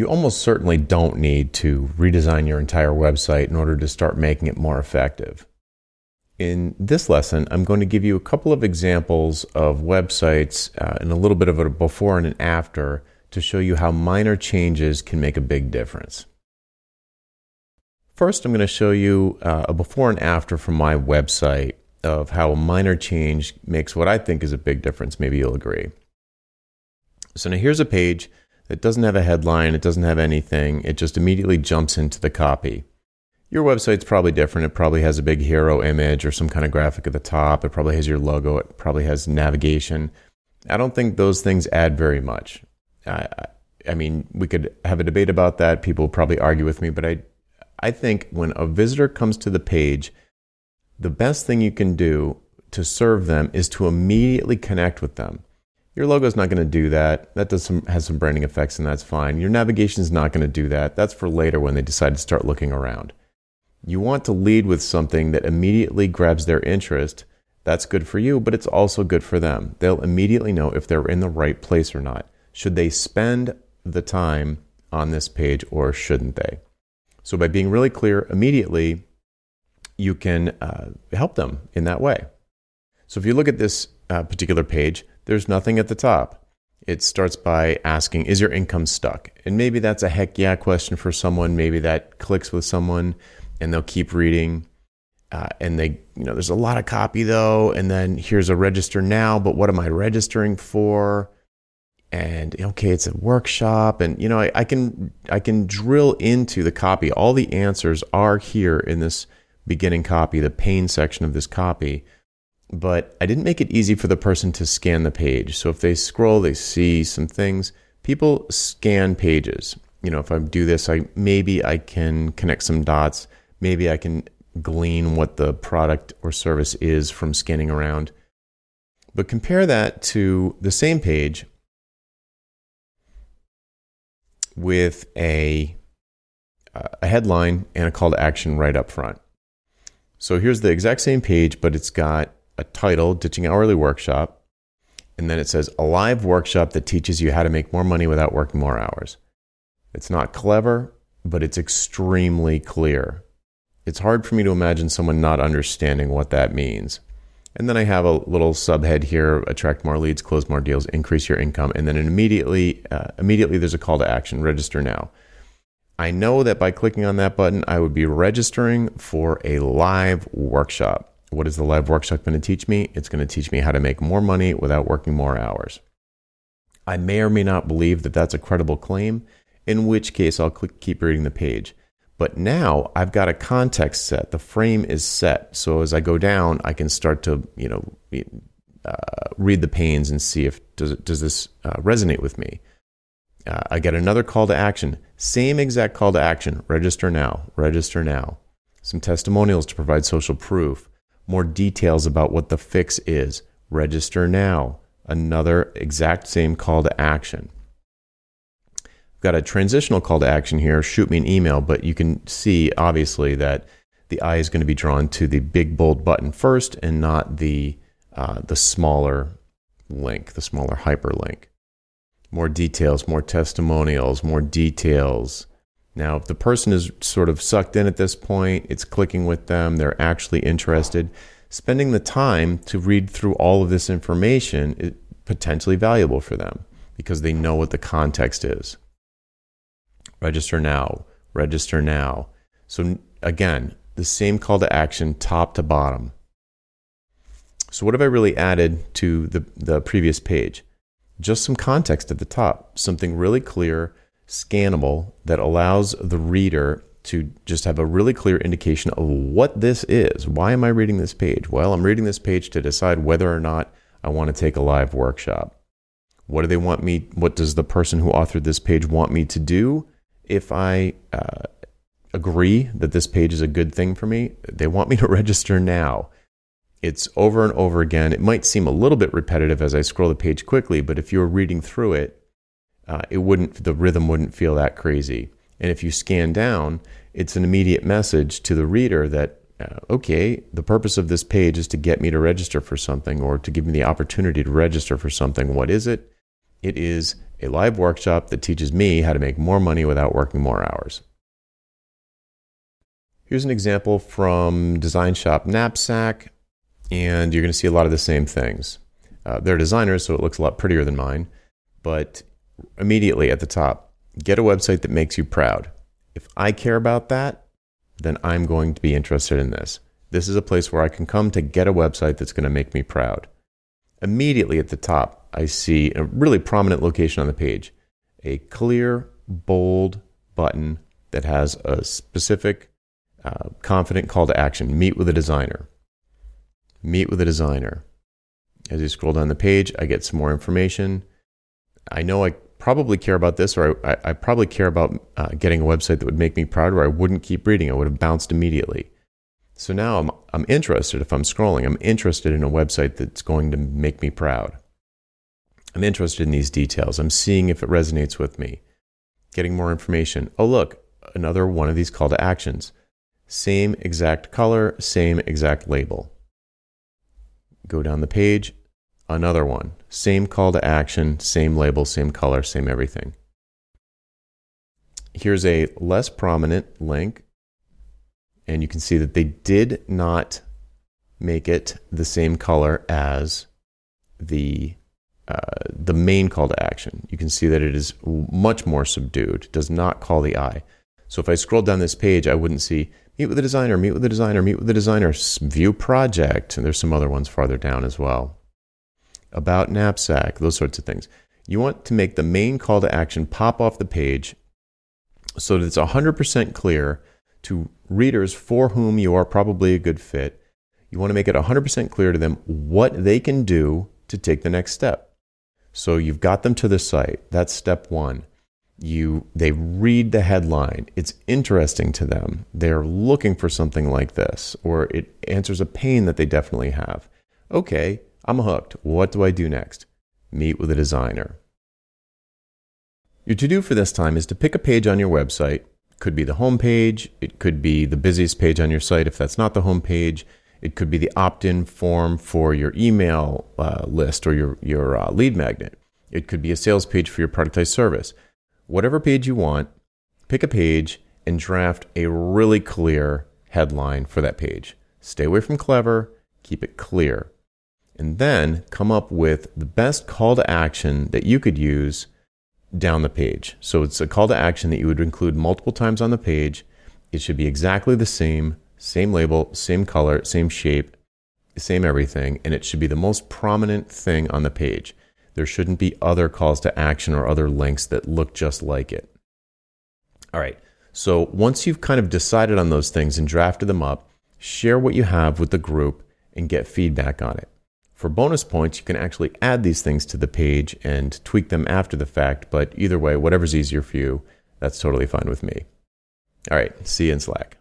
You almost certainly don't need to redesign your entire website in order to start making it more effective. In this lesson, I'm going to give you a couple of examples of websites uh, and a little bit of a before and an after to show you how minor changes can make a big difference. First, I'm going to show you uh, a before and after from my website of how a minor change makes what I think is a big difference. Maybe you'll agree. So now here's a page that doesn't have a headline, it doesn't have anything, it just immediately jumps into the copy. Your website's probably different. It probably has a big hero image or some kind of graphic at the top. It probably has your logo. It probably has navigation. I don't think those things add very much. I, I mean, we could have a debate about that. People probably argue with me, but I, I think when a visitor comes to the page, the best thing you can do to serve them is to immediately connect with them. Your logo is not going to do that. That does some has some branding effects, and that's fine. Your navigation is not going to do that. That's for later when they decide to start looking around. You want to lead with something that immediately grabs their interest. That's good for you, but it's also good for them. They'll immediately know if they're in the right place or not. Should they spend the time on this page or shouldn't they? So, by being really clear immediately, you can uh, help them in that way. So, if you look at this uh, particular page, there's nothing at the top. It starts by asking, Is your income stuck? And maybe that's a heck yeah question for someone. Maybe that clicks with someone and they'll keep reading. Uh, and they, you know, there's a lot of copy though. And then here's a register now, but what am I registering for? And okay, it's a workshop, and you know, I, I can I can drill into the copy. All the answers are here in this beginning copy, the pain section of this copy but I didn't make it easy for the person to scan the page. So if they scroll, they see some things. People scan pages. You know, if I do this, I maybe I can connect some dots. Maybe I can glean what the product or service is from scanning around. But compare that to the same page with a a headline and a call to action right up front. So here's the exact same page, but it's got a title, Ditching Hourly Workshop, and then it says a live workshop that teaches you how to make more money without working more hours. It's not clever, but it's extremely clear. It's hard for me to imagine someone not understanding what that means. And then I have a little subhead here: attract more leads, close more deals, increase your income. And then immediately, uh, immediately there's a call to action: register now. I know that by clicking on that button, I would be registering for a live workshop. What is the live workshop going to teach me? It's going to teach me how to make more money without working more hours. I may or may not believe that that's a credible claim, in which case I'll click, keep reading the page. But now I've got a context set. The frame is set. So as I go down, I can start to, you know, uh, read the pains and see if does does this uh, resonate with me. Uh, I get another call to action. Same exact call to action. Register now. Register now. Some testimonials to provide social proof more details about what the fix is. Register now. Another exact same call to action. I've got a transitional call to action here. Shoot me an email, but you can see obviously that the eye is going to be drawn to the big bold button first and not the uh, the smaller link, the smaller hyperlink. More details, more testimonials, more details. Now, if the person is sort of sucked in at this point, it's clicking with them, they're actually interested, spending the time to read through all of this information is potentially valuable for them because they know what the context is. Register now, register now. So, again, the same call to action, top to bottom. So, what have I really added to the, the previous page? Just some context at the top, something really clear scannable that allows the reader to just have a really clear indication of what this is. Why am I reading this page? Well, I'm reading this page to decide whether or not I want to take a live workshop. What do they want me? What does the person who authored this page want me to do if I uh, agree that this page is a good thing for me? They want me to register now. It's over and over again. It might seem a little bit repetitive as I scroll the page quickly, but if you're reading through it, uh, it wouldn't the rhythm wouldn't feel that crazy. And if you scan down, it's an immediate message to the reader that uh, okay, the purpose of this page is to get me to register for something or to give me the opportunity to register for something. What is it? It is a live workshop that teaches me how to make more money without working more hours. Here's an example from Design Shop Knapsack, and you're going to see a lot of the same things. Uh, they're designers, so it looks a lot prettier than mine, but immediately at the top, get a website that makes you proud. If I care about that, then I'm going to be interested in this. This is a place where I can come to get a website that's going to make me proud. Immediately at the top, I see a really prominent location on the page a clear, bold button that has a specific, uh, confident call to action meet with a designer. Meet with a designer. As you scroll down the page, I get some more information. I know I probably care about this, or I, I probably care about uh, getting a website that would make me proud, or I wouldn't keep reading. I would have bounced immediately. So now I'm, I'm interested, if I'm scrolling, I'm interested in a website that's going to make me proud. I'm interested in these details. I'm seeing if it resonates with me. Getting more information. Oh, look, another one of these call to actions. Same exact color, same exact label. Go down the page, another one. Same call to action, same label, same color, same everything. Here's a less prominent link and you can see that they did not make it the same color as the uh, the main call to action. You can see that it is much more subdued. Does not call the eye. So if I scroll down this page, I wouldn't see meet with the designer, meet with the designer, meet with the designer, view project, and there's some other ones farther down as well. About knapsack, those sorts of things. You want to make the main call to action pop off the page so that it's 100% clear to readers for whom you are probably a good fit. You want to make it 100% clear to them what they can do to take the next step. So you've got them to the site. That's step one. You, they read the headline. It's interesting to them. They're looking for something like this, or it answers a pain that they definitely have. Okay, I'm hooked. What do I do next? Meet with a designer. Your to do for this time is to pick a page on your website could be the home page. It could be the busiest page on your site if that's not the home page. It could be the opt-in form for your email uh, list or your your uh, lead magnet. It could be a sales page for your productized service. Whatever page you want, pick a page and draft a really clear headline for that page. Stay away from clever, keep it clear. And then come up with the best call to action that you could use down the page. So it's a call to action that you would include multiple times on the page. It should be exactly the same, same label, same color, same shape, same everything, and it should be the most prominent thing on the page. There shouldn't be other calls to action or other links that look just like it. All right. So once you've kind of decided on those things and drafted them up, share what you have with the group and get feedback on it. For bonus points, you can actually add these things to the page and tweak them after the fact, but either way, whatever's easier for you, that's totally fine with me. All right, see you in Slack.